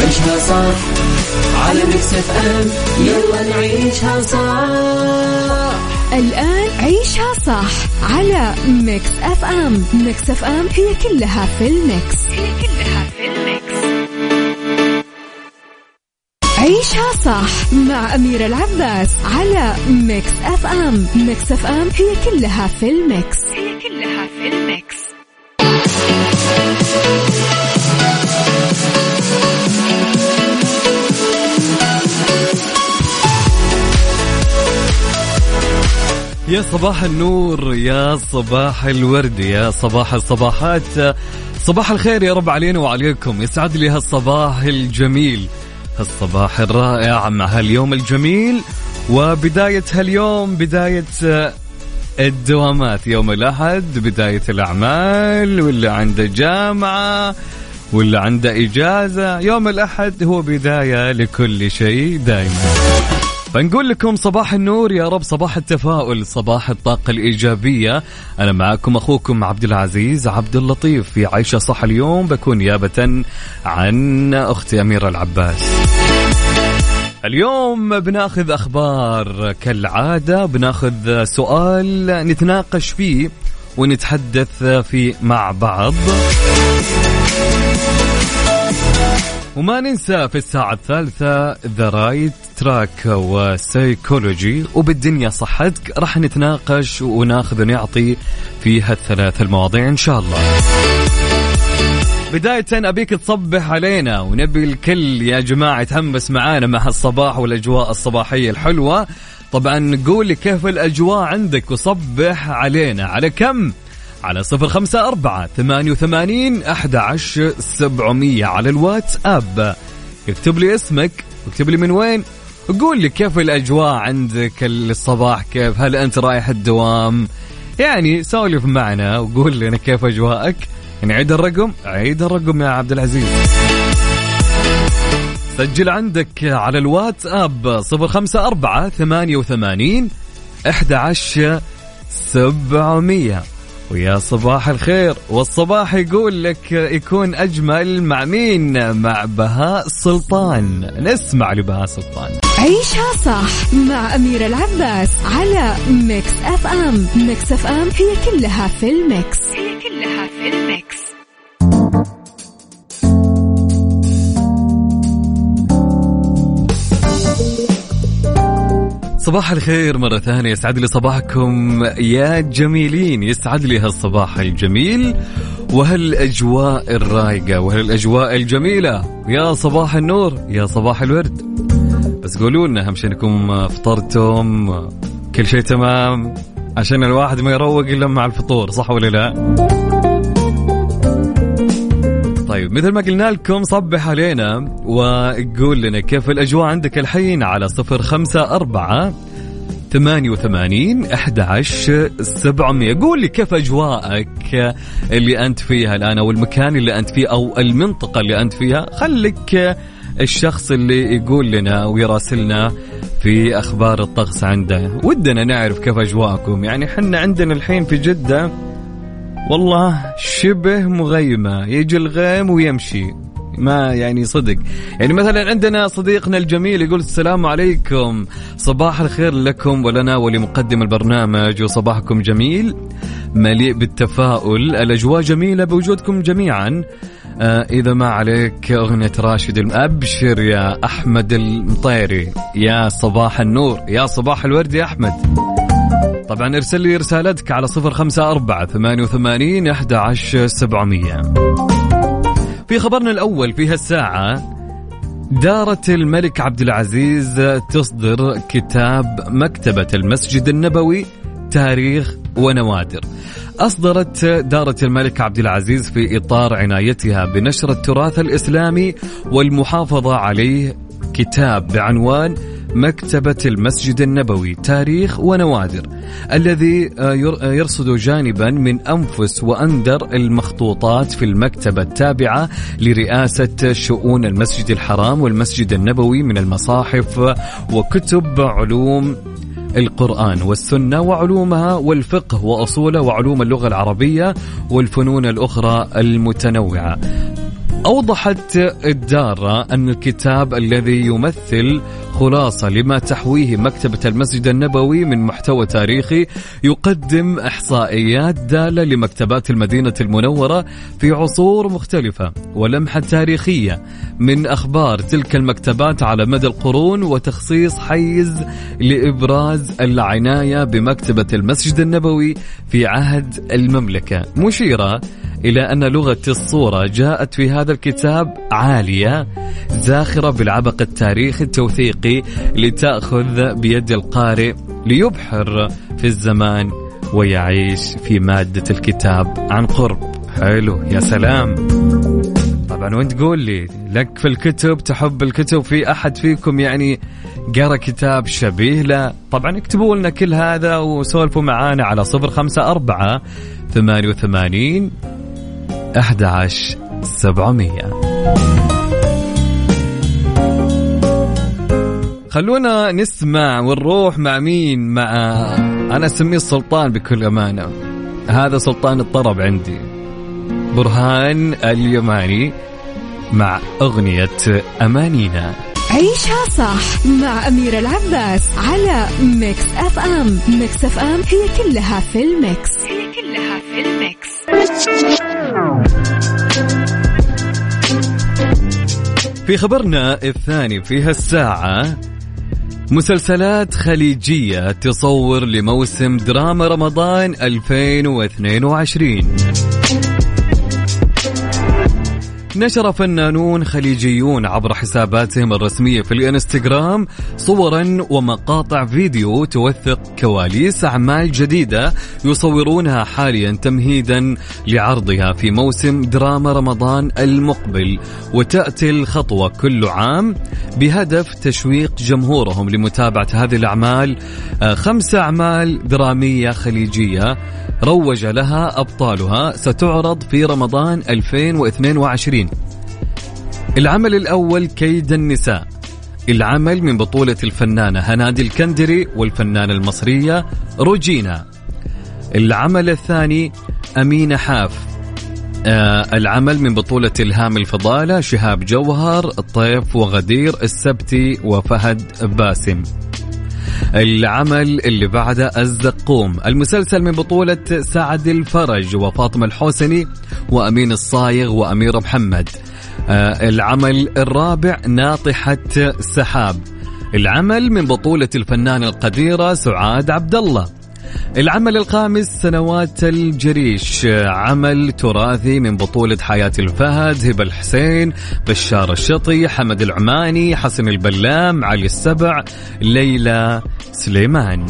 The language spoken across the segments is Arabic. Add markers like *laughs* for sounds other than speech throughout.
عيشها صح على ميكس اف ام. يلا نعيشها صح الآن عيشها صح على Mix FM. Mix FM هي كلها في ال mix. هي كلها في ال mix. عيشها صح مع أميرة العباس على Mix FM. Mix FM هي كلها في ال mix. هي كلها في الميكس. يا صباح النور يا صباح الورد يا صباح الصباحات. صباح الخير يا رب علينا وعليكم. يسعد لي هالصباح الجميل هالصباح الرائع مع هاليوم الجميل. وبداية هاليوم بداية الدوامات يوم الأحد بداية الأعمال واللي عنده جامعة واللي عنده إجازة. يوم الأحد هو بداية لكل شيء دائما. فنقول لكم صباح النور يا رب صباح التفاؤل صباح الطاقة الإيجابية. أنا معكم أخوكم عبد العزيز عبد اللطيف في عيشة صح اليوم. بكون نيابة عن أختي أميرة العباس. اليوم بناخذ أخبار كالعادة بناخذ سؤال نتناقش فيه ونتحدث فيه مع بعض. وما ننسى في الساعة الثالثة the right track و psychology وبالدنيا صحتك راح نتناقش وناخذ ونعطي في هالثلاث المواضيع إن شاء الله. بداية أبيك تصبح علينا ونبي الكل يا جماعة يتهمس معانا مع الصباح والأجواء الصباحية الحلوة. طبعا قول لي كيف الأجواء عندك وصبح علينا. على كم؟ على صفر خمسة أربعة ثمانية وثمانين أحد عشر سبعمية على الواتس أب اكتب لي اسمك واكتب لي من وين. وقول لي كيف الأجواء عندك الصباح كيف؟ هل أنت رايح الدوام؟ يعني سولف معنا وقول لنا كيف أجواءك. يعني عيد الرقم عيد الرقم يا عبد العزيز. سجل عندك على الواتس اب صفر خمسة أربعة ثمانية وثمانين أحد عشر سبعمية. ويا صباح الخير. والصباح يقول لك يكون أجمل مع مين؟ مع بهاء سلطان. نسمع لبهاء سلطان. عيشها صح مع أميرة العباس على Mix FM Mix FM هي كلها في ال Mix. هي كلها في الميكس. صباح الخير مرة ثانية. يسعد لي صباحكم يا جميلين. يسعد لي هالصباح الجميل وهالأجواء الرايقة وهالأجواء الجميلة. يا صباح النور يا صباح الورد. بس قولوا لنا أهم شيء أنكم فطرتم؟ كل شيء تمام؟ عشان الواحد ما يروق إلا مع الفطور صح ولا لا؟ طيب مثل ما قلنا لكم صبح علينا وقول لنا كيف الأجواء عندك الحين على صفر خمسة أربعة ثمانية وثمانين أحد عشر سبعمية. قول لي كيف أجواءك اللي أنت فيها الآن أو المكان اللي أنت فيه أو المنطقة اللي أنت فيها. خليك الشخص اللي يقول لنا ويراسلنا في أخبار الطقس عنده. ودنا نعرف كيف أجواءكم. يعني حنا عندنا الحين في جدة والله شبه مغيمة يجي الغيم ويمشي. ما يعني صدق. يعني مثلا عندنا صديقنا الجميل يقول السلام عليكم. صباح الخير لكم ولنا ولمقدم البرنامج وصباحكم جميل. مليء بالتفاؤل. الأجواء جميلة بوجودكم جميعا. آه إذا ما عليك أغنية راشد أبشر يا أحمد المطيري. يا صباح النور. يا صباح الورد يا أحمد. طبعا ارسل لي رسالتك على صفر خمسة أربعة ثمانية وثمانين أحد عشر سبعمية. في خبرنا الأول في هالساعة دارة الملك عبد العزيز تصدر كتاب مكتبة المسجد النبوي تاريخ ونوادر. أصدرت دارة الملك عبد العزيز في إطار عنايتها بنشر التراث الإسلامي والمحافظة عليه كتاب بعنوان مكتبة المسجد النبوي تاريخ ونوادر الذي آه، آه، يرصد جانبا من أنفس وأندر المخطوطات في المكتبة التابعة لرئاسة شؤون المسجد الحرام والمسجد النبوي من المصاحف وكتب علوم القرآن والسنة وعلومها والفقه وأصوله وعلوم اللغة العربية والفنون الأخرى المتنوعة. أوضحت الدارة أن الكتاب الذي يمثل خلاصة لما تحويه مكتبة المسجد النبوي من محتوى تاريخي يقدم إحصائيات دالة لمكتبات المدينة المنورة في عصور مختلفة ولمحة تاريخية من أخبار تلك المكتبات على مدى القرون وتخصيص حيز لإبراز العناية بمكتبة المسجد النبوي في عهد المملكة مشيرة إلى أن لغة الصورة جاءت في هذا الكتاب عالية زاخرة بالعبق التاريخي التوثيقي لتأخذ بيد القارئ ليبحر في الزمان ويعيش في مادة الكتاب عن قرب. حلو يا سلام. طبعا وانت قول لي لك في الكتب تحب الكتب في أحد فيكم يعني قرأ كتاب شبيه؟ له طبعا اكتبوا لنا كل هذا وسولفوا معانا على صفر خمسة أربعة ثمانية وثمانين 11700 خلونا نسمع ونروح مع مين؟ مع أنا أسميه السلطان بكل أمانة. هذا سلطان الطرب عندي. برهان اليماني مع أغنية أمانينا. عيشها صح مع أميرة العباس على Mix FM. Mix FM هي كلها في ال Mix. هي كلها في ال Mix. في خبرنا الثاني في هالساعة مسلسلات خليجية تصور لموسم دراما رمضان 2022 نشر فنانون خليجيون عبر حساباتهم الرسمية في الانستغرام صورا ومقاطع فيديو توثق كواليس أعمال جديدة يصورونها حاليا تمهيدا لعرضها في موسم دراما رمضان المقبل. وتأتي الخطوة كل عام بهدف تشويق جمهورهم لمتابعة هذه الأعمال. آه، خمس أعمال درامية خليجية روج لها أبطالها ستعرض في رمضان 2022 العمل الأول كيد النساء. العمل من بطولة الفنانة هنادي الكندري والفنانة المصرية روجينا. العمل الثاني أمينة حاف. آه العمل من بطولة إلهام الفضالة شهاب جوهر الطيف وغدير السبتي وفهد باسم. العمل اللي بعده الزقوم. المسلسل من بطولة سعد الفرج وفاطمة الحوسني وأمين الصايغ وأمير محمد. العمل الرابع ناطحة سحاب. العمل من بطولة الفنانة القديرة سعاد عبد الله العمل الخامس سنوات الجريش. عمل تراثي من بطولة حياة الفهد هبة الحسين بشار الشطي حمد العماني حسن البلام علي السبع ليلى سليمان.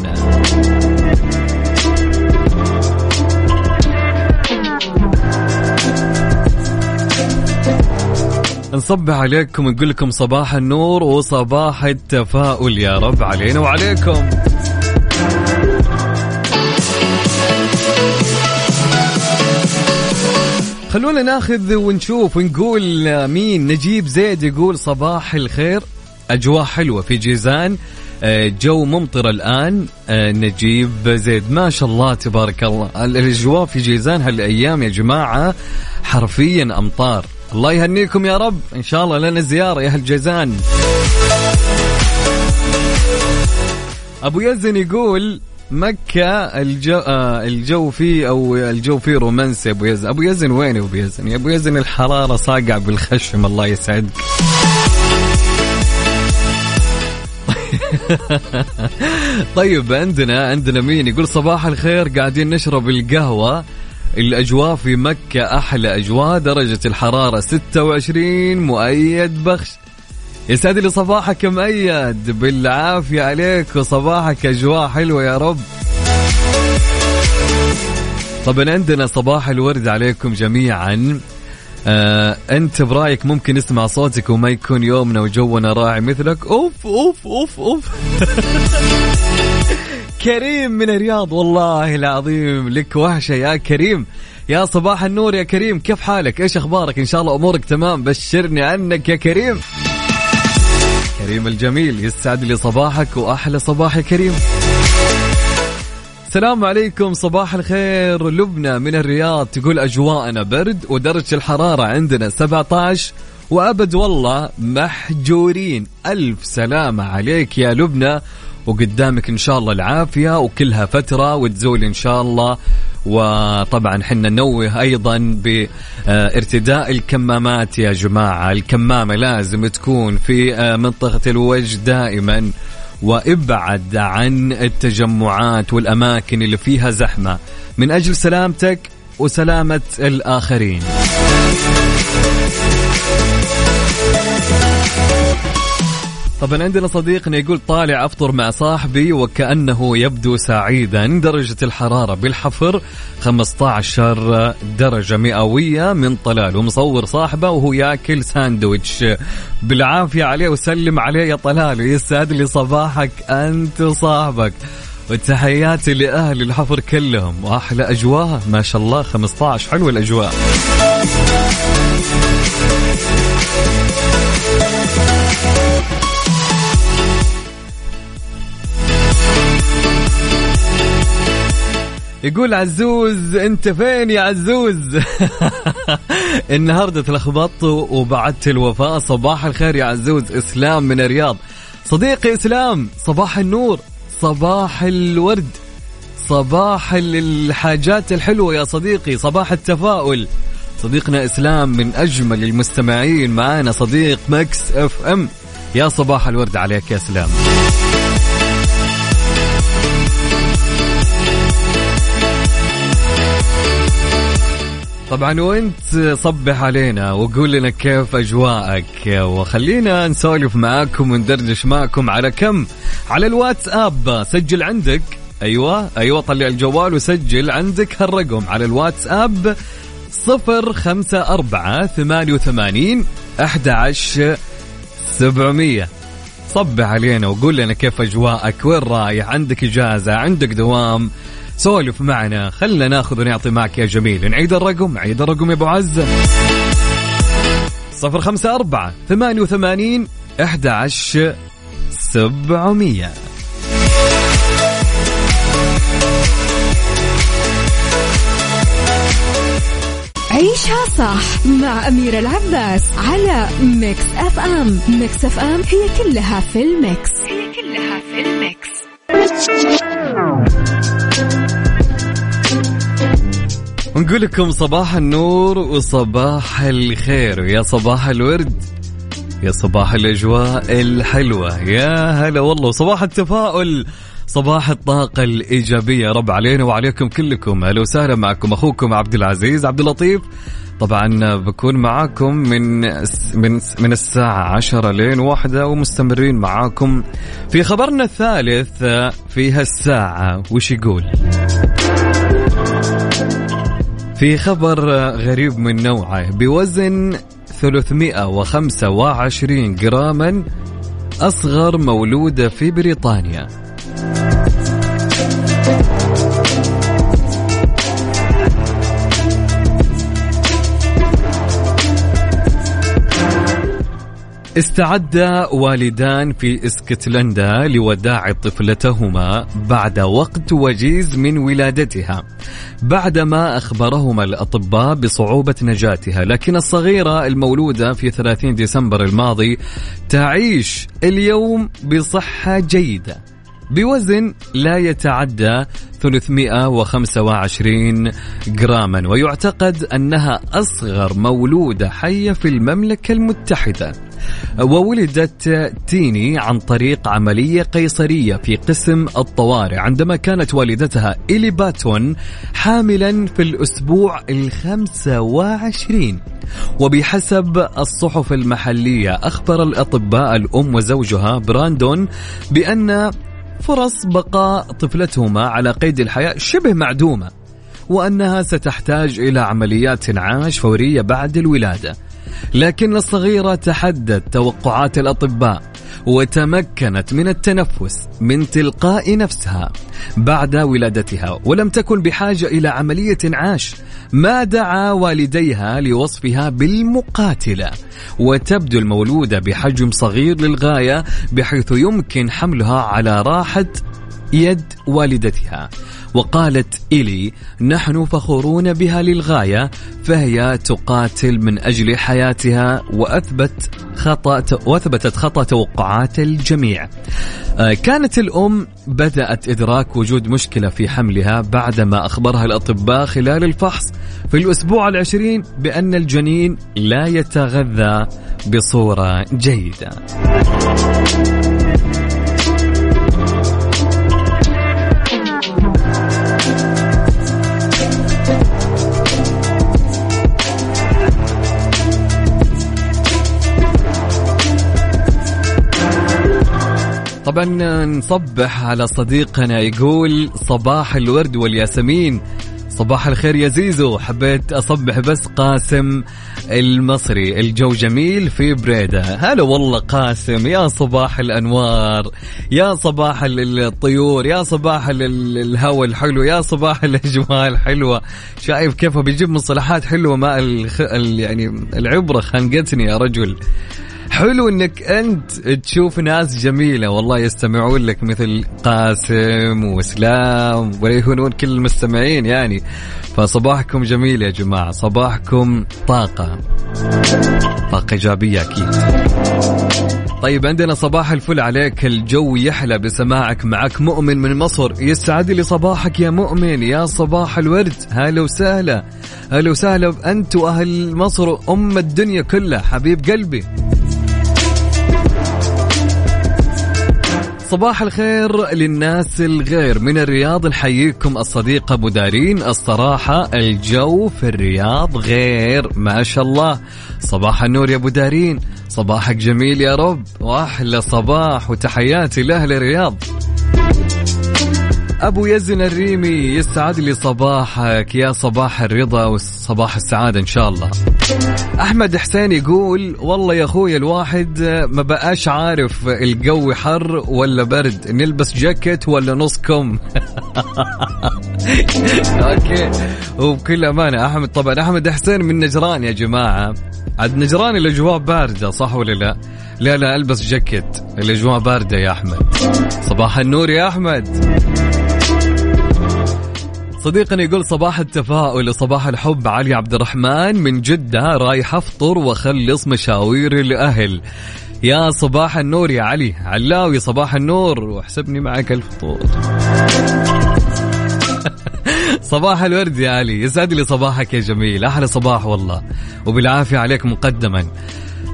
نصبح عليكم ونقول لكم صباح النور وصباح التفاؤل يا رب علينا وعليكم. خلونا ناخذ ونشوف ونقول مين؟ نجيب زيد يقول صباح الخير. أجواء حلوة في جيزان. آه، جو ممطر الآن. آه، نجيب زيد. ما شاء الله تبارك الله. الأجواء في جيزان هالأيام يا جماعة حرفيا أمطار. الله يهنيكم يا رب. إن شاء الله لنا زيارة يا أهل جيزان. أبو يزن يقول مكة الجو, آه الجو فيه أو الجو فيه رومانسي أبو يزن. أبو يزن وين أبو يزن؟ يا أبو يزن الحرارة صاقع بالخشم الله يسعدك. *laughs* طيب عندنا عندنا مين؟ يقول صباح الخير قاعدين نشرب القهوة. الأجواء في مكة أحلى أجواء درجة الحرارة 26 مؤيد بخش. يسعد لي صباحك مؤيد بالعافية عليك وصباحك أجواء حلوة يا رب. طبعا عندنا صباح الورد عليكم جميعا. آه أنت برأيك ممكن نسمع صوتك وما يكون يومنا وجونا راعي مثلك؟ أوف أوف أوف أوف. *laughs* كريم من الرياض. والله العظيم لك وحشة يا كريم. يا صباح النور يا كريم. كيف حالك؟ إيش أخبارك؟ إن شاء الله أمورك تمام. بشرني عنك يا كريم. كريم الجميل يسعد لي صباحك وأحلى صباح يا كريم. السلام عليكم. صباح الخير. لبنى من الرياض تقول أجواءنا برد ودرجة الحرارة عندنا 17 وأبد والله محجورين. ألف سلامة عليك يا لبنى. وقدامك إن شاء الله العافية وكلها فترة وتزول إن شاء الله. وطبعا حنا ننوه أيضا بارتداء الكمامات يا جماعة. الكمامة لازم تكون في منطقة الوجه دائما وإبعد عن التجمعات والأماكن اللي فيها زحمة. من أجل سلامتك وسلامة الآخرين. طبعا عندنا صديقنا يقول طالع أفطر مع صاحبي وكأنه يبدو سعيدا. درجة الحرارة بالحفر 15 درجة مئوية من طلال. ومصور صاحبه وهو ياكل ساندويتش. بالعافية عليه وسلم عليه يا طلال. ويسعد لي صباحك أنت وصاحبك. وتحياتي لأهل الحفر كلهم. وأحلى أجواء. ما شاء الله 15 حلوة الأجواء. يقول عزوز انت فين يا عزوز؟ *laughs* النهارده تلخبطت وبعدت الوفاء صباح الخير يا عزوز إسلام من الرياض. صديقي إسلام صباح النور صباح الورد صباح الحاجات الحلوة يا صديقي صباح التفاؤل. صديقنا إسلام من أجمل المستمعين معانا صديق Mix FM. يا صباح الورد عليك يا إسلام. طبعا وانت صبح علينا وقول لنا كيف أجواءك. وخلينا نسولف معاكم وندردش معكم على كم؟ على الواتساب. سجل عندك. أيوه أيوه طلع الجوال وسجل عندك هالرقم. على الواتساب صفر خمسة أربعة ثمانية وثمانين أحد سبعمية. صبح علينا وقول لنا كيف أجواءك. وين رايح؟ عندك إجازة؟ عندك دوام؟ سولف معنا. خلنا ناخذ ونعطي معك يا جميل. نعيد الرقم عيد الرقم يا أبو عزه صفر خمسة أربعة ثمانية وثمانين أحد عشر سبعمية. عيشها صح مع أميرة العباس على Mix FM. Mix FM هي كلها في ال Mix. هي كلها في الميكس. ونقول لكم صباح النور وصباح الخير. ويا صباح الورد يا صباح الأجواء الحلوة. يا هلا والله وصباح التفاؤل صباح الطاقة الإيجابية. رب علينا وعليكم كلكم. أهلا وسهلا معكم أخوكم عبد العزيز عبد اللطيف. طبعا بكون معاكم من من من الساعة عشرة لين واحدة ومستمرين معاكم في خبرنا الثالث في هالساعة. وش يقول؟ في خبر غريب من نوعه. بوزن 325 جراما أصغر مولودة في بريطانيا. استعد والدان في اسكتلندا لوداع طفلتهما بعد وقت وجيز من ولادتها. بعدما أخبرهما الأطباء بصعوبة نجاتها لكن الصغيرة المولودة في 30 ديسمبر الماضي تعيش اليوم بصحة جيدة. بوزن لا يتعدى 325 جراما ويعتقد أنها أصغر مولودة حية في المملكة المتحدة. وولدت تيني عن طريق عملية قيصرية في قسم الطوارئ عندما كانت والدتها إلي باتون حاملا في الأسبوع الخمسة وعشرين. وبحسب الصحف المحلية أخبر الأطباء الأم وزوجها براندون بأن فرص بقاء طفلتهما على قيد الحياة شبه معدومة وأنها ستحتاج إلى عمليات إنعاش فورية بعد الولادة. لكن الصغيرة تحدت توقعات الأطباء وتمكنت من التنفس من تلقاء نفسها بعد ولادتها ولم تكن بحاجة إلى عملية إنعاش ما دعا والديها لوصفها بالمقاتلة وتبدو المولودة بحجم صغير للغاية بحيث يمكن حملها على راحة يد والدتها. وقالت إلي نحن فخورون بها للغاية فهي تقاتل من أجل حياتها وأثبت خطأ وأثبتت خطأ توقعات الجميع. آه، كانت الأم بدأت إدراك وجود مشكلة في حملها بعدما أخبرها الأطباء خلال الفحص في الأسبوع العشرين بأن الجنين لا يتغذى بصورة جيدة. طبعا نصبح على صديقنا يقول صباح الورد والياسمين. صباح الخير يا زيزو. حبيت أصبح بس قاسم المصري. الجو جميل في بريدة. هلا والله قاسم. يا صباح الأنوار. يا صباح الطيور. يا صباح الهواء الحلو. يا صباح الأجواء الحلوة. شايف كيف بيجيب مصطلحات حلوة ما الخ... يعني العبرة. خنقتني يا رجل. حلو إنك أنت تشوف ناس جميلة. والله يستمعون لك مثل قاسم واسلام ويهونون كل المستمعين يعني. فصباحكم جميل يا جماعة. صباحكم طاقة. طاقة إيجابية أكيد. طيب عندنا صباح الفل عليك. الجو يحلى بسماعك معك. مؤمن من مصر يسعد لي صباحك يا مؤمن. يا صباح الورد. هلا وسهلا. هلا وسهلا أنت وأهل مصر أم الدنيا كلها. حبيب قلبي. صباح الخير للناس الغير. من الرياض نحييكم الصديق أبو دارين. الصراحة الجو في الرياض غير ما شاء الله. صباح النور يا أبو دارين. صباحك جميل يا رب. وأحلى صباح. وتحياتي لأهل الرياض. أبو يزن الريمي يسعد لي صباحك. يا صباح الرضا وصباح السعادة إن شاء الله. أحمد حسين يقول والله يا أخوي الواحد ما بقاش عارف الجو حر ولا برد. نلبس جاكيت ولا نص كم؟ *laughs* أوكي. وبكل أمانة أحمد طبعا أحمد حسين من نجران يا جماعة. عاد نجران الاجواء باردة صح ولا لا؟ لا لا ألبس جاكيت الاجواء باردة يا أحمد. صباح النور يا أحمد. صديقنا يقول صباح التفاؤل وصباح الحب علي عبد الرحمن. من جدة رايح أفطر وأخلص مشاوير الأهل. يا صباح النور يا علي. علاوي صباح النور. واحسبني معك الفطور. *laughs* صباح الورد يا علي. يسعد لي صباحك يا جميل. أحلى صباح والله. وبالعافية عليك مقدما.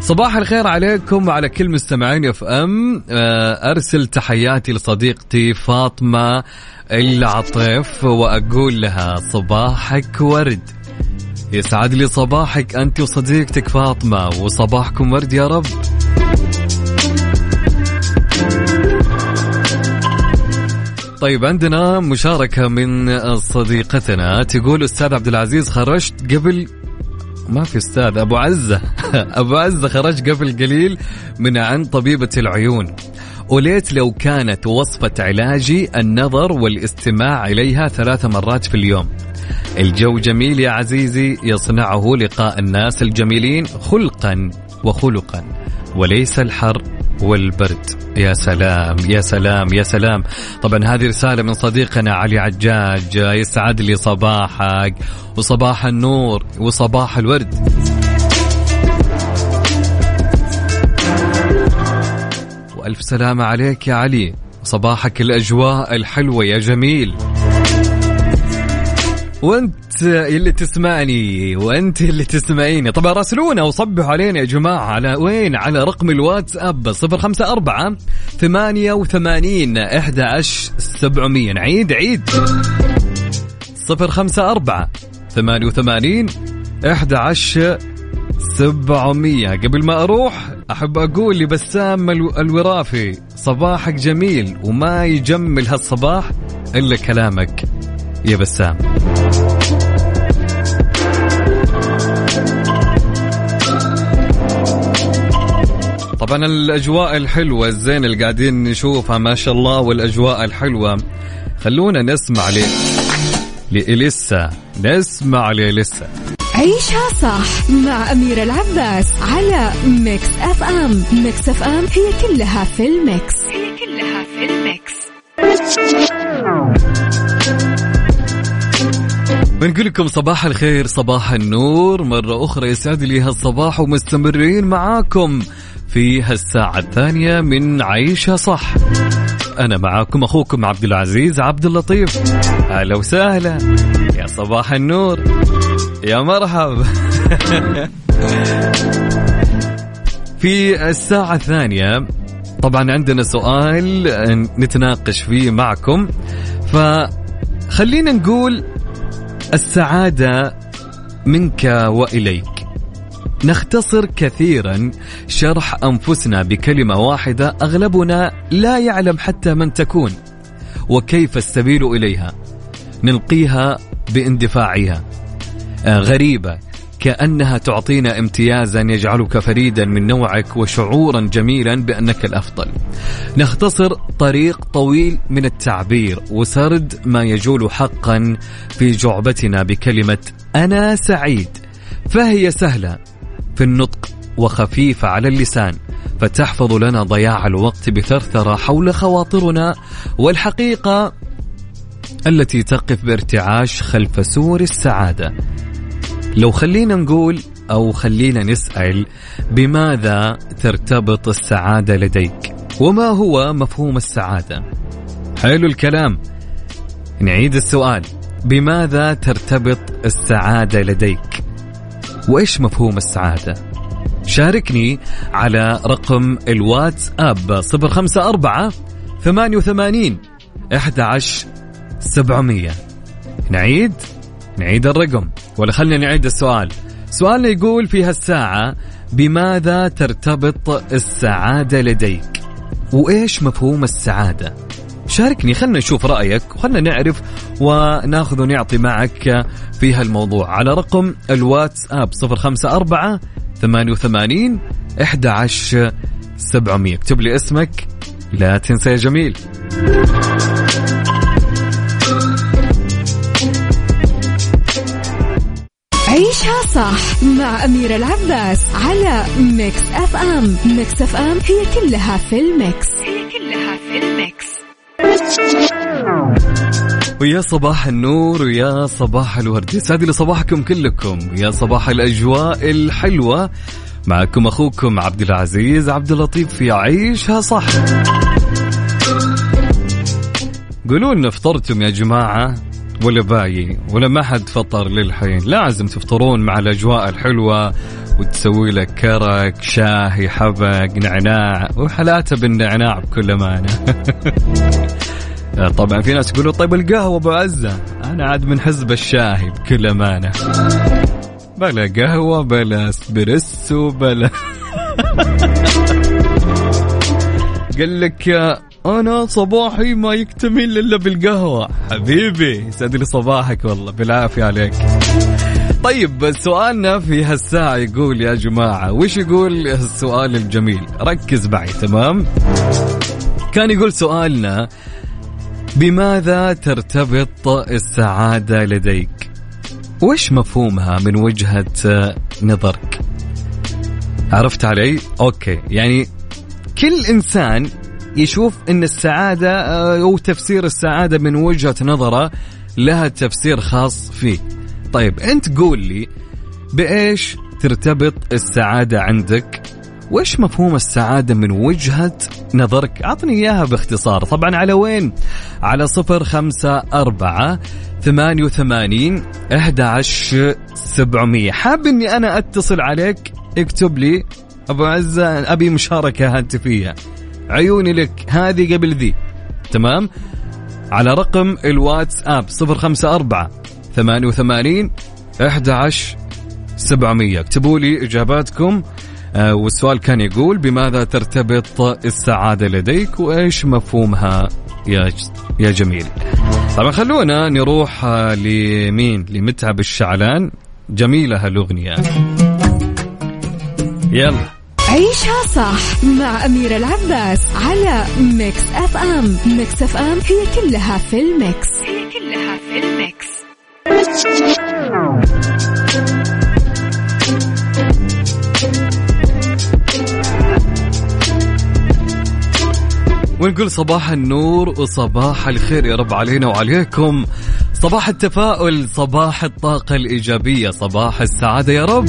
صباح الخير عليكم وعلى كل مستمعين اف ام. آه، أرسل تحياتي لصديقتي فاطمة العطيف وأقول لها صباحك ورد. يسعد لي صباحك أنت وصديقتك فاطمة وصباحكم ورد يا رب. طيب عندنا مشاركة من صديقتنا تقول أستاذ عبد العزيز خرجت قبل ما في أستاذ. أبو عزة. *laughs* أبو عزة خرج قبل قليل من عند طبيبة العيون. وليت لو كانت وصفة علاجي النظر والاستماع إليها ثلاث مرات في اليوم. الجو جميل يا عزيزي يصنعه لقاء الناس الجميلين خلقا وخلقا. وليس الحر والبرد. يا سلام يا سلام يا سلام. طبعا هذه رسالة من صديقنا علي عجاج يسعد لي صباحك وصباح النور وصباح الورد. وألف سلامة عليك يا علي. صباحك الأجواء الحلوة يا جميل. وانت اللي تسمعني وانت اللي تسمعيني. طبعا راسلونا وصبحوا علينا يا جماعة على وين؟ على رقم الواتساب صفر خمسة أربعة ثمانية وثمانين إحدى عشر سبعمية. عيد عيد. صفر خمسة أربعة ثمانية وثمانين إحدى عشر سبعمية. قبل ما أروح أحب أقول لبسام الورافي صباحك جميل وما يجمل هالصباح إلا كلامك. يا بسام. طبعا الأجواء الحلوة الزين اللي قاعدين نشوفها ما شاء الله والأجواء الحلوة. خلونا نسمع ل لإليسا. نسمع لإليسا. عيشها صح مع أميرة العباس على Mix FM. Mix FM هي كلها في الميكس. هي كلها في الميكس. بنقول لكم صباح الخير صباح النور. مرة أخرى يسعد لي هالصباح ومستمرين معاكم في هالساعة الثانية من عيشها صح. أنا معاكم أخوكم عبد العزيز عبد اللطيف. أهلا وسهلا. يا صباح النور. يا مرحب. *laughs* في الساعة الثانية طبعا عندنا سؤال نتناقش فيه معكم. فخلينا نقول السعادة منك وإليك. نختصر كثيرا شرح أنفسنا بكلمة واحدة أغلبنا لا يعلم حتى من تكون وكيف السبيل إليها. نلقيها باندفاعها. آه، كأنها تعطينا امتيازا يجعلك فريدا من نوعك وشعورا جميلا بأنك الأفضل. نختصر طريق طويل من التعبير وسرد ما يجول حقا في جعبتنا بكلمة أنا سعيد فهي سهلة في النطق وخفيفة على اللسان فتحفظ لنا ضياع الوقت بثرثرة حول خواطرنا والحقيقة التي تقف بارتعاش خلف سور السعادة لو خلينا نقول أو خلينا نسأل بماذا ترتبط السعادة لديك؟ وما هو مفهوم السعادة؟ حلو الكلام. نعيد السؤال. بماذا ترتبط السعادة لديك؟ وإيش مفهوم السعادة؟ شاركني على رقم الواتس اب 054 88 11 700 نعيد؟ نعيد الرقم. ولا خلينا نعيد السؤال. سؤالنا يقول في هالساعة بماذا ترتبط السعادة لديك؟ وإيش مفهوم السعادة؟ شاركني خلنا نشوف رأيك وخلنا نعرف وناخذ ونعطي معك في هالموضوع. على رقم الواتس اب 054 88 11 700 اكتب لي اسمك لا تنسى يا جميل. عيشها صح مع أميرة العباس على Mix FM. Mix FM هي كلها في ال Mix. هي كلها في الميكس. ويا صباح النور ويا صباح الورد يسعد لي صباحكم كلكم. يا صباح الأجواء الحلوة. معكم أخوكم عبد العزيز عبد اللطيف في عيشها صح. قولوا لنا فطرتم يا جماعة. ولا باقي ولا ما حد فطر للحين. لازم تفطرون مع الأجواء الحلوة وتسوي لك كرك شاهي حبق نعناع وحلاته بالنعناع بكل أمانة. *laughs* طبعا في ناس يقولوا طيب القهوة أبو عزة؟ أنا عاد من حزب الشاهي بكل أمانة. بلا قهوة بلا اسبريسو بلا. *laughs* قال لك أنا صباحي ما يكتمل إلا بالقهوة. حبيبي يسعد لي صباحك والله بالعافية عليك. طيب سؤالنا في هالساعة يقول يا جماعة وش يقول السؤال الجميل؟ ركز معي تمام؟ كان يقول سؤالنا بماذا ترتبط السعادة لديك؟ وش مفهومها من وجهة نظرك؟ عرفت علي؟ أوكي يعني كل إنسان يشوف إن السعادة أو تفسير السعادة من وجهة نظره لها تفسير خاص فيه. طيب أنت قول لي بإيش ترتبط السعادة عندك؟ وش مفهوم السعادة من وجهة نظرك؟ أعطني إياها باختصار. طبعا على وين؟ على صفر خمسة أربعة ثمانية وثمانين أحد سبعمية. حاب أني أنا أتصل عليك؟ اكتب لي. أبو عزة أبي مشاركة هاتفية. عيوني لك هذه قبل ذي. تمام؟ على رقم الواتس اب صفر خمسة أربعة ثمانية وثمانين أحد سبعمية. اكتبوا لي إجاباتكم. آه، والسؤال كان يقول بماذا ترتبط السعادة لديك وإيش مفهومها يا يا جميل؟ طبعا خلونا نروح آه، لمين؟ لمتعب الشعلان. جميلة هالأغنية. يلا. عيشها صح مع أميرة العباس على Mix FM. Mix FM هي كلها في ال Mix. هي كلها في الميكس. ونقول صباح النور وصباح الخير يا رب علينا وعليكم. صباح التفاؤل صباح الطاقة الإيجابية صباح السعادة يا رب.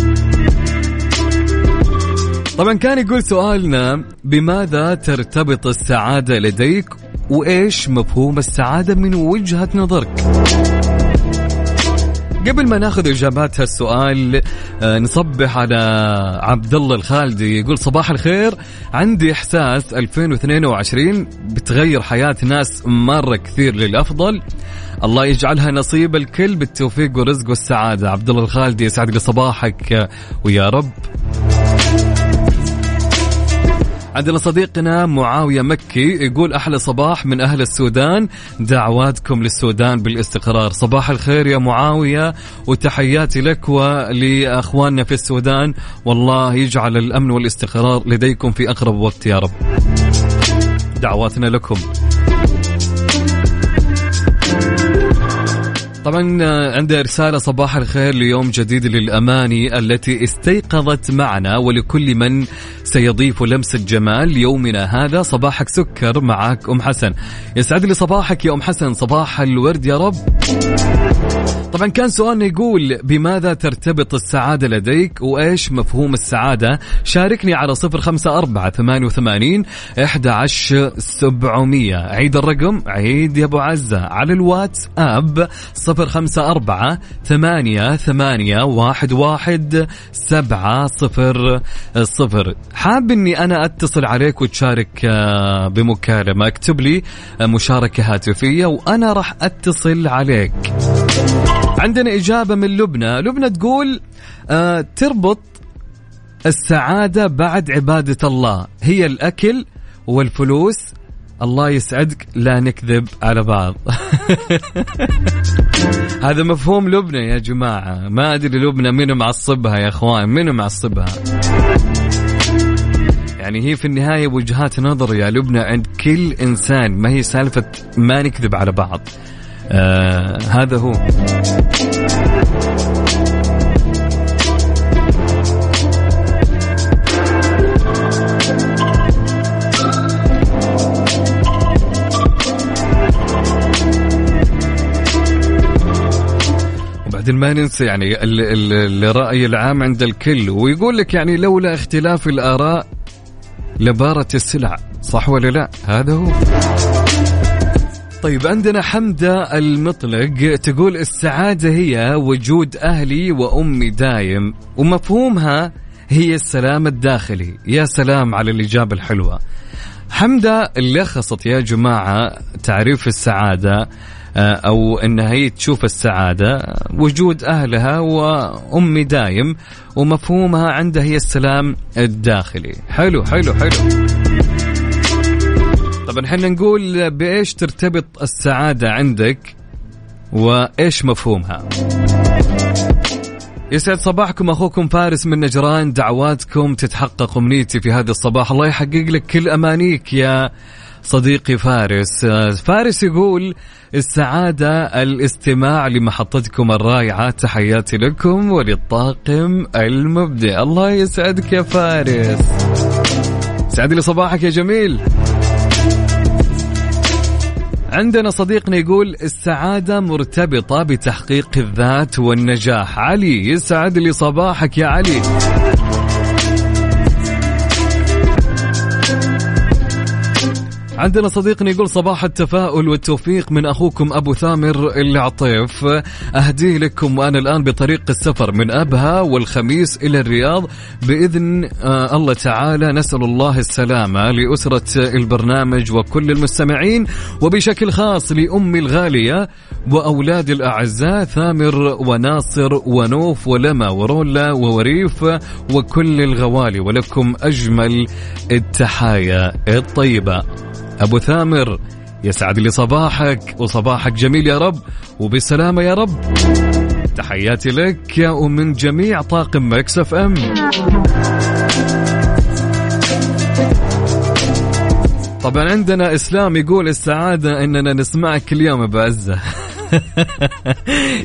طبعا كان يقول سؤالنا بماذا ترتبط السعادة لديك؟ وإيش مفهوم السعادة من وجهة نظرك؟ قبل ما ناخذ إجابات هالسؤال آه، نصبح على عبد الله الخالدي. يقول صباح الخير. عندي إحساس 2022 بتغير حياة ناس مرة كثير للأفضل. الله يجعلها نصيب الكل بالتوفيق والرزق والسعادة. عبد الله الخالدي يسعد لي صباحك آه، ويا رب. عندنا صديقنا معاوية مكي يقول أحلى صباح من أهل السودان. دعواتكم للسودان بالاستقرار. صباح الخير يا معاوية وتحياتي لك ولأخواننا في السودان. والله يجعل الأمن والاستقرار لديكم في أقرب وقت يا رب. دعواتنا لكم. طبعا آه، عنده رسالة صباح الخير ليوم جديد للأماني التي استيقظت معنا ولكل من سيضيف لمسة جمال ليومنا هذا. صباحك سكر معك أم حسن. يسعد لي صباحك يا أم حسن. صباح الورد يا رب. طبعا كان سؤالنا يقول بماذا ترتبط السعادة لديك؟ وإيش مفهوم السعادة؟ شاركني على صفر خمسة أربعة ثمانية وثمانين إحدى عشر سبعمية. عيد الرقم عيد يا أبو عزة. على الواتس أب صفر خمسة أربعة ثمانية ثمانية واحد واحد سبعة صفر صفر. حاب أني أنا أتصل عليك وتشارك آه، بمكالمة. اكتب لي آه، مشاركة هاتفية وأنا راح أتصل عليك. عندنا إجابة من لبنى. لبنى تقول آه تربط السعادة بعد عبادة الله. هي الأكل والفلوس الله يسعدك لا نكذب على بعض. *laughs* هذا مفهوم لبنى يا جماعة. ما أدري لبنى منو معصبها يا أخوان منو معصبها؟ يعني هي في النهاية وجهات نظر يا لبنى عند كل إنسان ما هي سالفة ما نكذب على بعض. آه هذا هو. وبعدين ما ننسى يعني الرأي العام عند الكل ويقول لك يعني لولا اختلاف الآراء لبارة السلع صح ولا لا؟ هذا هو. طيب عندنا حمدة المطلق تقول السعادة هي وجود أهلي وأمي دايم ومفهومها هي السلام الداخلي. يا سلام على الإجابة الحلوة. حمدة لخصت يا جماعة تعريف السعادة. آه، أو أنها هي تشوف السعادة. وجود أهلها وأمي دايم ومفهومها عندها هي السلام الداخلي. حلو حلو حلو. طبعا إحنا نقول بإيش ترتبط السعادة عندك وإيش مفهومها. يسعد صباحكم أخوكم فارس من نجران. دعواتكم تتحقق أمنيتي في هذا الصباح. الله يحقق لك كل أمانيك يا صديقي فارس. فارس يقول السعادة الاستماع لمحطتكم الرائعة. تحياتي لكم وللطاقم المبدع. الله يسعدك يا فارس. سعد لي صباحك يا جميل. عندنا صديقنا يقول السعادة مرتبطة بتحقيق الذات والنجاح. علي يسعد لي صباحك يا علي. عندنا صديقنا يقول صباح التفاؤل والتوفيق من أخوكم أبو ثامر العطيف. أهديه لكم وأنا الآن بطريق السفر من أبها والخميس إلى الرياض. بإذن آه الله تعالى نسأل الله السلامة لأسرة البرنامج وكل المستمعين وبشكل خاص لامي الغالية واولادي الأعزاء ثامر وناصر ونوف ولما ورولا ووريف وكل الغوالي ولكم أجمل التحايا الطيبة. أبو ثامر يسعد لي صباحك وصباحك جميل يا رب وبسلامة يا رب. تحياتي لك يا ومن جميع طاقم Mix FM. طبعا عندنا إسلام يقول السعادة إننا نسمعك كل يوم بو عزة *laughs*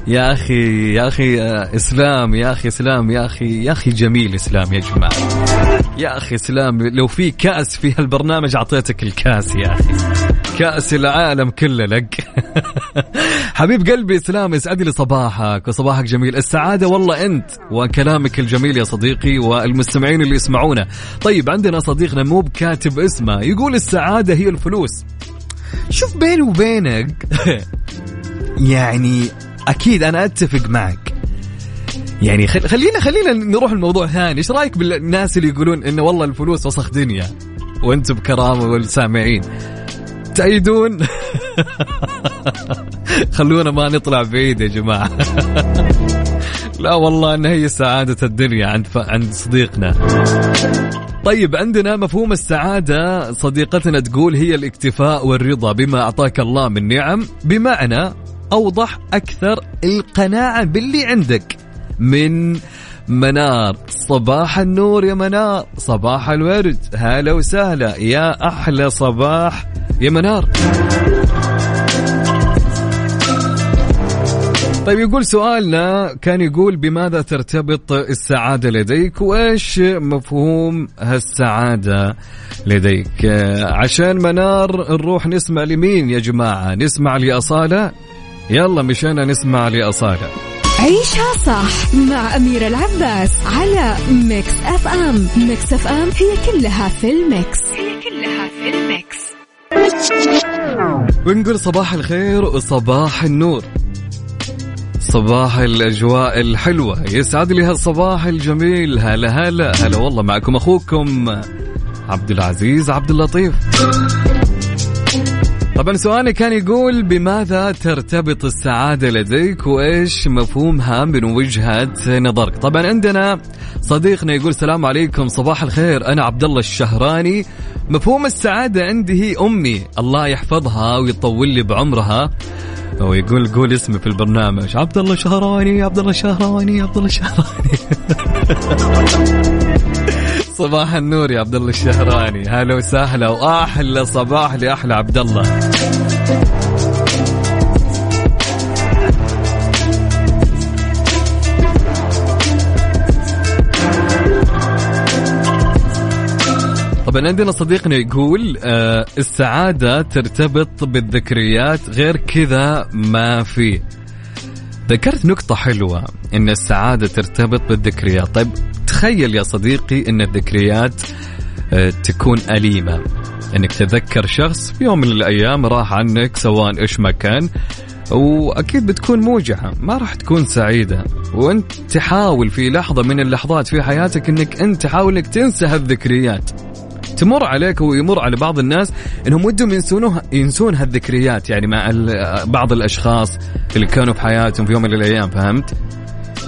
يا أخي يا أخي إسلام يا أخي إسلام يا أخي يا أخي جميل إسلام يا جماعة. يا أخي إسلام لو في كأس في هالبرنامج أعطيتك الكأس يا أخي. كأس العالم كله لك. *laughs* حبيب قلبي إسلام يسعد لي صباحك وصباحك جميل. السعادة والله أنت وكلامك الجميل يا صديقي والمستمعين اللي يسمعونا طيب عندنا صديقنا مو بكاتب اسمه يقول السعادة هي الفلوس. شوف بيني وبينك. *laughs* يعني أكيد أنا أتفق معك. يعني خلينا خلينا نروح الموضوع ثاني. إيش رأيك بالناس اللي يقولون انه والله الفلوس وسخ دنيا؟ وأنتم بكرامة والسامعين. تأيدون *laughs* خلونا ما نطلع بعيد يا جماعة. *laughs* لا والله إن هي سعادة الدنيا عند ف... عند صديقنا. طيب عندنا مفهوم السعادة صديقتنا تقول هي الاكتفاء والرضا بما أعطاك الله من نعم بمعنى أوضح أكثر القناعة باللي عندك. من منار صباح النور يا منار صباح الورد. هلا وسهلا يا أحلى صباح يا منار طيب يقول سؤالنا كان يقول بماذا ترتبط السعادة لديك؟ وإيش مفهوم هالسعادة لديك؟ عشان منار نروح نسمع لمين يا جماعة؟ نسمع لأصالة؟ يلا مشينا نسمع لأصالة. عيشها صح مع أميرة العباس على Mix FM. Mix FM هي كلها في الميكس. هي كلها في الميكس. ونقول صباح الخير وصباح النور. صباح الأجواء الحلوة. يسعد لي هالصباح الجميل. هلا هلا هلا. والله معكم أخوكم عبد العزيز عبد اللطيف. طبعا سؤالي كان يقول بماذا ترتبط السعادة لديك وإيش مفهومها من وجهة نظرك؟ طبعا عندنا صديقنا يقول السلام عليكم صباح الخير أنا عبد الله الشهراني. مفهوم السعادة عندي هي أمي الله يحفظها ويطول لي بعمرها. ويقول قول اسمي في البرنامج عبد الله شهراني عبد الله شهراني عبد الله شهراني *laughs* صباح النور يا عبد الله الشهراني. هلا وسهلا وأحلى صباح لأحلى عبد الله. طبعا عندنا صديقنا يقول آه السعادة ترتبط بالذكريات غير كذا ما في. ذكرت نقطة حلوة إن السعادة ترتبط بالذكريات. طيب تخيل يا صديقي إن الذكريات آه تكون أليمة. إنك تذكر شخص في يوم من الأيام راح عنك سواء إيش ما كان وأكيد بتكون موجعة ما راح تكون سعيدة. وأنت تحاول في لحظة من اللحظات في حياتك إنك أنت تحاول إنك تنسى هالذكريات. تمر عليك ويمر على بعض الناس إنهم ودهم ينسونها ينسون هالذكريات يعني مع بعض الأشخاص اللي كانوا في حياتهم في يوم من الأيام فهمت؟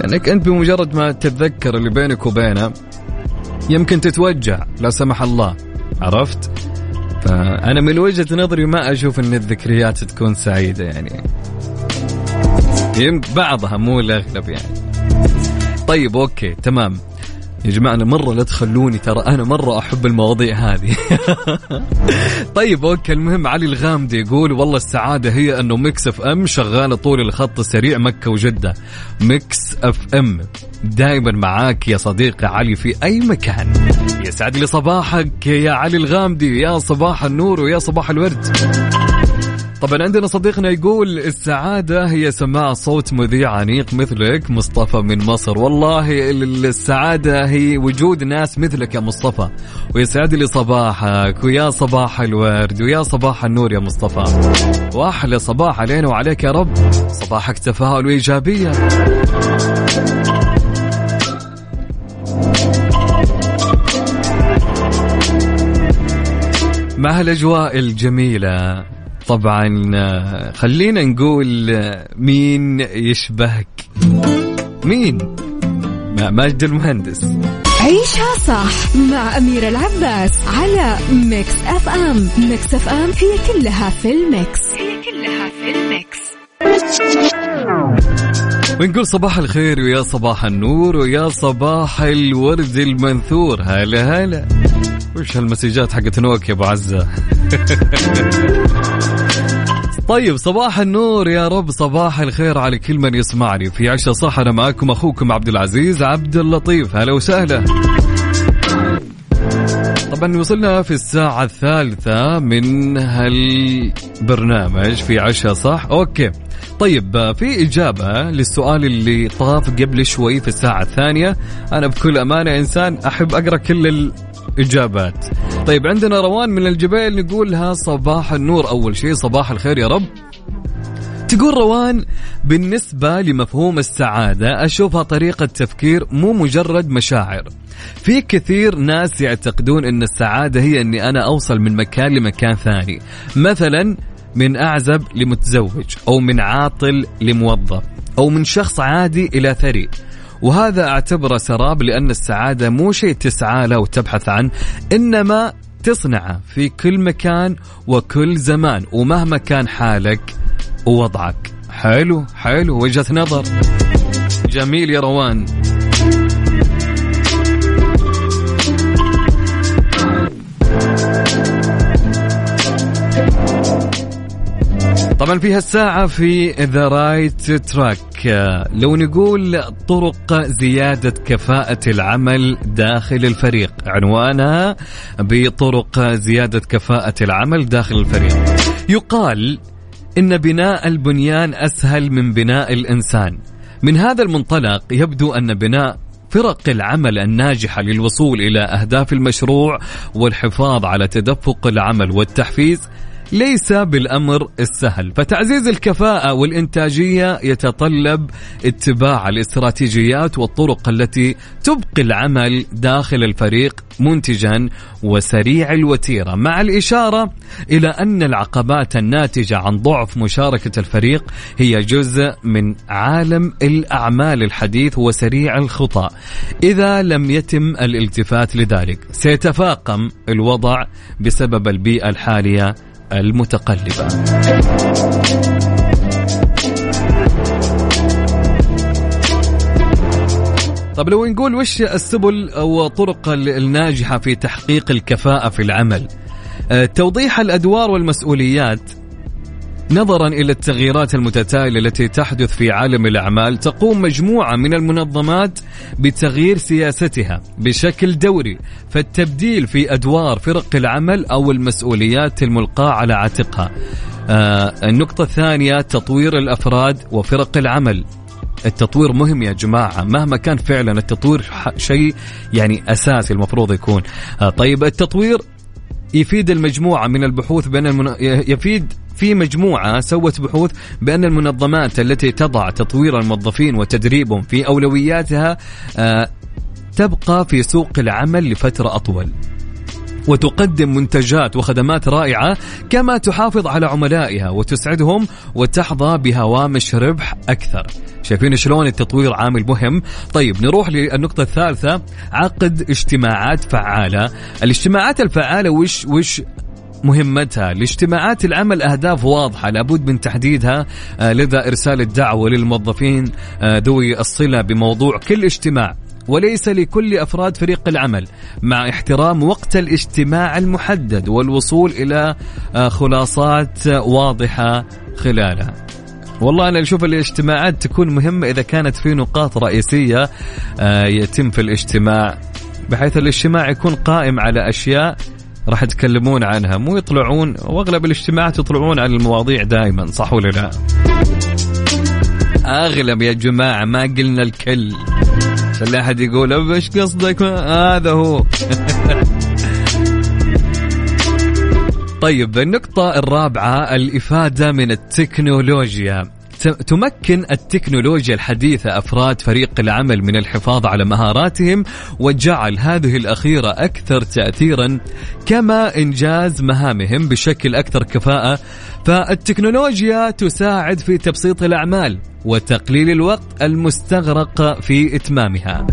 لأنك أنت بمجرد ما تتذكر اللي بينك وبينه يمكن تتوجع لا سمح الله. عرفت؟ فأنا من وجهة نظري ما أشوف إن الذكريات تكون سعيدة يعني. يمكن بعضها مو الاغلب يعني. طيب أوكي تمام. يا جماعة أنا مرة لا تخلوني ترى أنا مرة أحب المواضيع هذه. *laughs* طيب okay المهم علي الغامدي يقول والله السعادة هي أنه Mix FM شغالة طول الخط السريع مكة وجدة. Mix FM دائما معاك يا صديقي علي في أي مكان. يسعد لي صباحك يا علي الغامدي يا صباح النور ويا صباح الورد. طبعا عندنا صديقنا يقول السعادة هي سماع صوت مذيع أنيق مثلك مصطفى من مصر. والله السعادة هي وجود ناس مثلك يا مصطفى. ويسعد لي صباحك ويا صباح الورد ويا صباح النور يا مصطفى. واحلى صباح علينا وعليك يا رب. صباحك تفاؤل وإيجابية. مع الأجواء الجميلة طبعا خلينا نقول مين يشبهك؟ مين؟ ماجد المهندس. عيشها صح مع أميرة العباس على Mix FM Mix FM هي كلها في ال mix. هي كلها في ال mix. ونقول صباح الخير ويا صباح النور ويا صباح الورد المنثور. هلا هلا. وش هالمسجات حقت نوكيا أبو عزة؟ *laughs* طيب صباح النور يا رب صباح الخير على كل من يسمعني. في عشاء صح أنا معكم أخوكم عبد العزيز عبد اللطيف. هلا وسهلا. طبعا وصلنا في الساعة الثالثة من هالبرنامج في عشاء صح؟ أوكي. طيب في إجابة للسؤال اللي طاف قبل شوي في الساعة الثانية. أنا بكل أمانة إنسان أحب أقرأ كل الإجابات. طيب عندنا روان من الجبال نقولها صباح النور أول شيء صباح الخير يا رب. تقول روان بالنسبة لمفهوم السعادة أشوفها طريقة تفكير مو مجرد مشاعر. في كثير ناس يعتقدون أن السعادة هي أني أنا أوصل من مكان لمكان ثاني. مثلا من أعزب لمتزوج أو من عاطل لموظف أو من شخص عادي إلى ثري. وهذا أعتبره سراب لأن السعادة مو شيء تسعى له وتبحث عنه إنما تصنعه في كل مكان وكل زمان ومهما كان حالك ووضعك. حلو حلو وجهة نظر. جميل يا روان. طبعا في هالساعة في the right track لو نقول طرق زيادة كفاءة العمل داخل الفريق عنوانها بطرق زيادة كفاءة العمل داخل الفريق. يقال إن بناء البنيان أسهل من بناء الإنسان. من هذا المنطلق يبدو أن بناء فرق العمل الناجحة للوصول إلى أهداف المشروع والحفاظ على تدفق العمل والتحفيز ليس بالأمر السهل، فتعزيز الكفاءة والإنتاجية يتطلب اتباع الاستراتيجيات والطرق التي تبقي العمل داخل الفريق منتجا وسريع الوتيرة، مع الإشارة إلى أن العقبات الناتجة عن ضعف مشاركة الفريق هي جزء من عالم الأعمال الحديث وسريع الخطى. إذا لم يتم الالتفات لذلك، سيتفاقم الوضع بسبب البيئة الحالية المتقلبة. طب لو نقول وش السبل أو الطرق الناجحة في تحقيق الكفاءة في العمل؟ آه، توضيح الأدوار والمسؤوليات نظرا إلى التغييرات المتتالية التي تحدث في عالم الأعمال تقوم مجموعة من المنظمات بتغيير سياستها بشكل دوري فالتبديل في أدوار فرق العمل أو المسؤوليات الملقاة على عاتقها. آه النقطة الثانية تطوير الأفراد وفرق العمل التطوير مهم يا جماعة مهما كان فعلا التطوير شيء يعني أساسي المفروض يكون آه طيب التطوير يفيد المجموعة من البحوث بين المن... يفيد في مجموعة سوت بحوث بأن المنظمات التي تضع تطوير الموظفين وتدريبهم في أولوياتها آه، تبقى في سوق العمل لفترة أطول. وتقدم منتجات وخدمات رائعة كما تحافظ على عملائها وتسعدهم وتحظى بهوامش ربح أكثر. شايفين شلون التطوير عامل مهم؟ طيب نروح للنقطة الثالثة. عقد اجتماعات فعالة. الاجتماعات الفعالة وش وش مهمتها لاجتماعات العمل أهداف واضحة لابد من تحديدها آه، لذا إرسال الدعوة للموظفين آه، ذوي الصلة بموضوع كل اجتماع وليس لكل أفراد فريق العمل مع احترام وقت الاجتماع المحدد والوصول إلى آه، خلاصات واضحة خلالها. والله أنا أشوف الاجتماعات تكون مهمة إذا كانت في نقاط رئيسية يتم في الاجتماع بحيث الاجتماع يكون قائم على أشياء راح يتكلمون عنها. مو يطلعون واغلب الاجتماعات يطلعون عن المواضيع دائما صح ولا لا؟ أغلب يا جماعة ما قلنا الكل. عشان لا أحد يقول إيش قصدك؟ هذا هو. *laughs* طيب النقطة الرابعة الإفادة من التكنولوجيا. تمكن التكنولوجيا الحديثة أفراد فريق العمل من الحفاظ على مهاراتهم وجعل هذه الأخيرة أكثر تأثيرا كما إنجاز مهامهم بشكل أكثر كفاءة. فالتكنولوجيا تساعد في تبسيط الأعمال وتقليل الوقت المستغرق في إتمامها.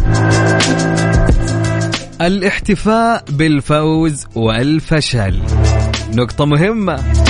الاحتفاء بالفوز والفشل. نقطة مهمة.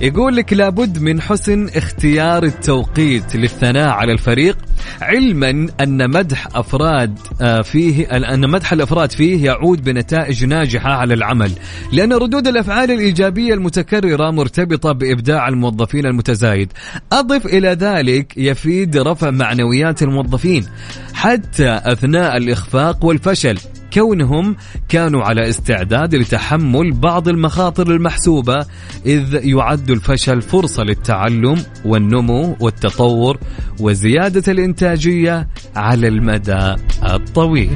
يقول لك لابد من حسن اختيار التوقيت للثناء على الفريق علما أن مدح أفراد آه، فيه أن مدح الأفراد فيه يعود بنتائج ناجحة على العمل لأن ردود الأفعال الإيجابية المتكررة مرتبطة بإبداع الموظفين المتزايد. أضف إلى ذلك يفيد رفع معنويات الموظفين حتى أثناء الإخفاق والفشل. كونهم كانوا على استعداد لتحمل بعض المخاطر المحسوبة إذ يعد الفشل فرصة للتعلم والنمو والتطور وزيادة الإنتاجية على المدى الطويل.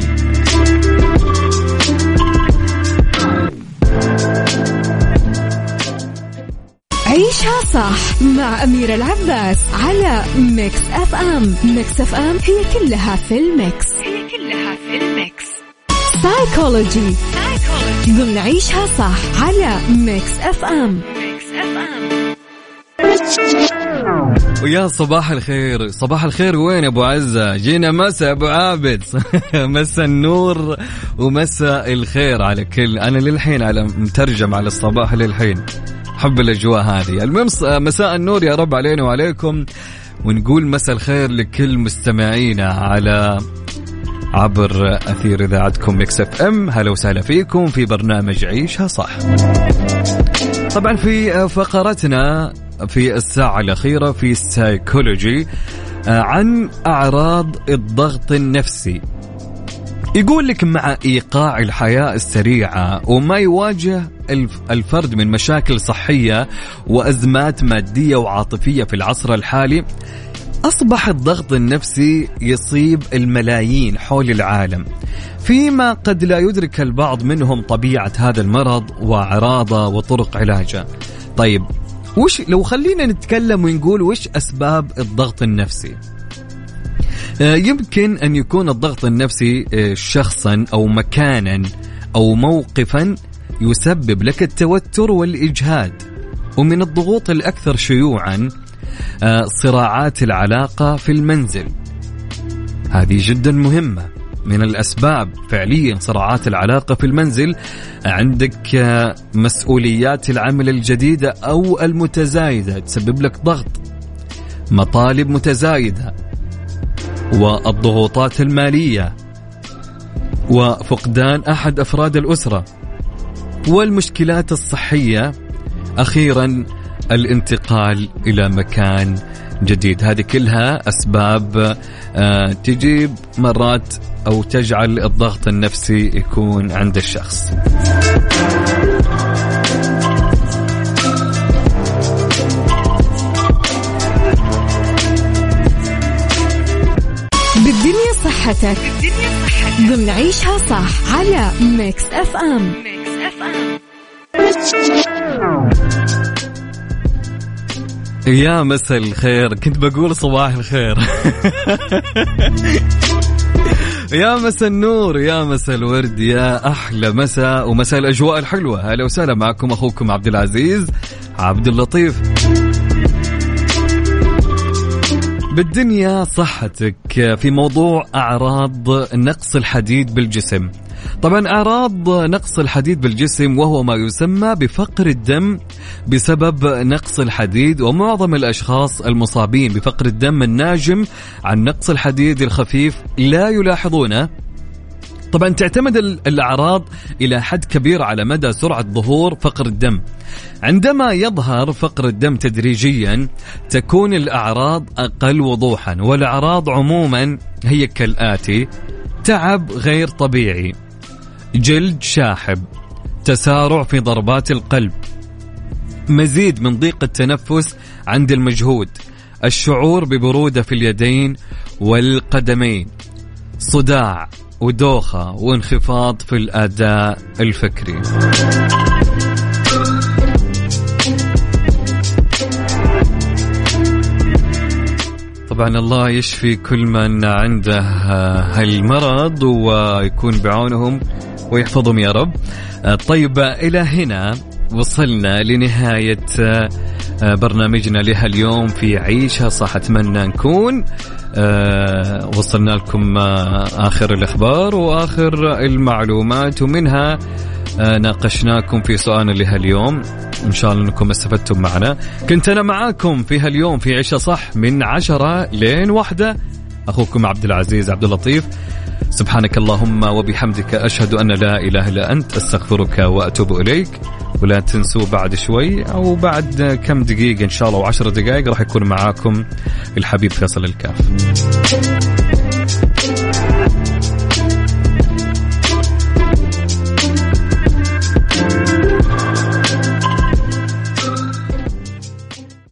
عيشها صح مع أميرة العباس على Mix FM Mix FM هي كلها في ال mix. هي كلها في ال mix. سايكولوجي ضمن عيشها صح على Mix FM ويا صباح الخير. صباح الخير وين أبو عزة؟ جينا مساء أبو عابد. *laughs* مساء النور ومساء الخير على كل. أنا للحين على مبرمج على الصباح للحين. حب الأجواء هذه. المهم مساء النور يا رب علينا وعليكم. ونقول مساء الخير لكل مستمعينا على عبر أثير إذاعتكم Mix FM هلا وسهلا فيكم في برنامج عيشها صح. طبعا في فقرتنا في الساعة الأخيرة في السايكولوجي عن أعراض الضغط النفسي. يقول لك مع إيقاع الحياة السريعة وما يواجه الفرد من مشاكل صحية وأزمات مادية وعاطفية في العصر الحالي أصبح الضغط النفسي يصيب الملايين حول العالم. فيما قد لا يدرك البعض منهم طبيعة هذا المرض واعراضه وطرق علاجه. طيب وش لو خلينا نتكلم ونقول وش أسباب الضغط النفسي؟ آه، يمكن أن يكون الضغط النفسي آه، شخصا أو مكانا أو موقفا يسبب لك التوتر والإجهاد. ومن الضغوط الأكثر شيوعا صراعات العلاقة في المنزل. هذه جدا مهمة. من الأسباب فعليا صراعات العلاقة في المنزل عندك مسؤوليات العمل الجديدة أو المتزايدة تسبب لك ضغط. مطالب متزايدة والضغوطات المالية وفقدان أحد أفراد الأسرة. والمشكلات الصحية أخيرا الانتقال إلى مكان جديد. هذه كلها أسباب آه، تجيب مرات أو تجعل الضغط النفسي يكون عند الشخص. صحتك. ضمن عيشها صح على Mix FM Mix F M يا مساء الخير. كنت بقول صباح الخير. *laughs* يا مساء النور يا مساء الورد يا أحلى مساء ومساء الأجواء الحلوة. أهلا وسهلا معكم أخوكم عبد العزيز عبد اللطيف. بالدنيا صحتك. في موضوع أعراض نقص الحديد بالجسم. طبعا أعراض نقص الحديد بالجسم وهو ما يسمى بفقر الدم بسبب نقص الحديد ومعظم الأشخاص المصابين بفقر الدم الناجم عن نقص الحديد الخفيف لا يلاحظونه. طبعا تعتمد الأعراض إلى حد كبير على مدى سرعة ظهور فقر الدم. عندما يظهر فقر الدم تدريجيا تكون الأعراض أقل وضوحا والأعراض عموما هي كالآتي تعب غير طبيعي جلد شاحب تسارع في ضربات القلب مزيد من ضيق التنفس عند المجهود الشعور ببرودة في اليدين والقدمين صداع ودوخة وانخفاض في الأداء الفكري. طبعا الله يشفي كل من عنده هالمرض ويكون بعونهم ويحفظهم يا رب. طيب إلى هنا وصلنا لنهاية برنامجنا لها اليوم في عيشها صح أتمنى نكون وصلنا لكم آه آخر الأخبار وآخر المعلومات ومنها آه، ناقشناكم في سؤالنا لهاليوم. إن شاء الله إنكم استفدتم معنا. كنت أنا معاكم في هاليوم في عشاء صح من عشرة لين واحدة. أخوكم عبد العزيز عبد اللطيف. سبحانك اللهم وبحمدك أشهد أن لا إله إلا أنت أستغفرك وأتوب إليك. ولا تنسوا بعد شوي أو بعد كم دقيقة إن شاء الله وعشر دقائق راح يكون معاكم الحبيب فيصل الكاف.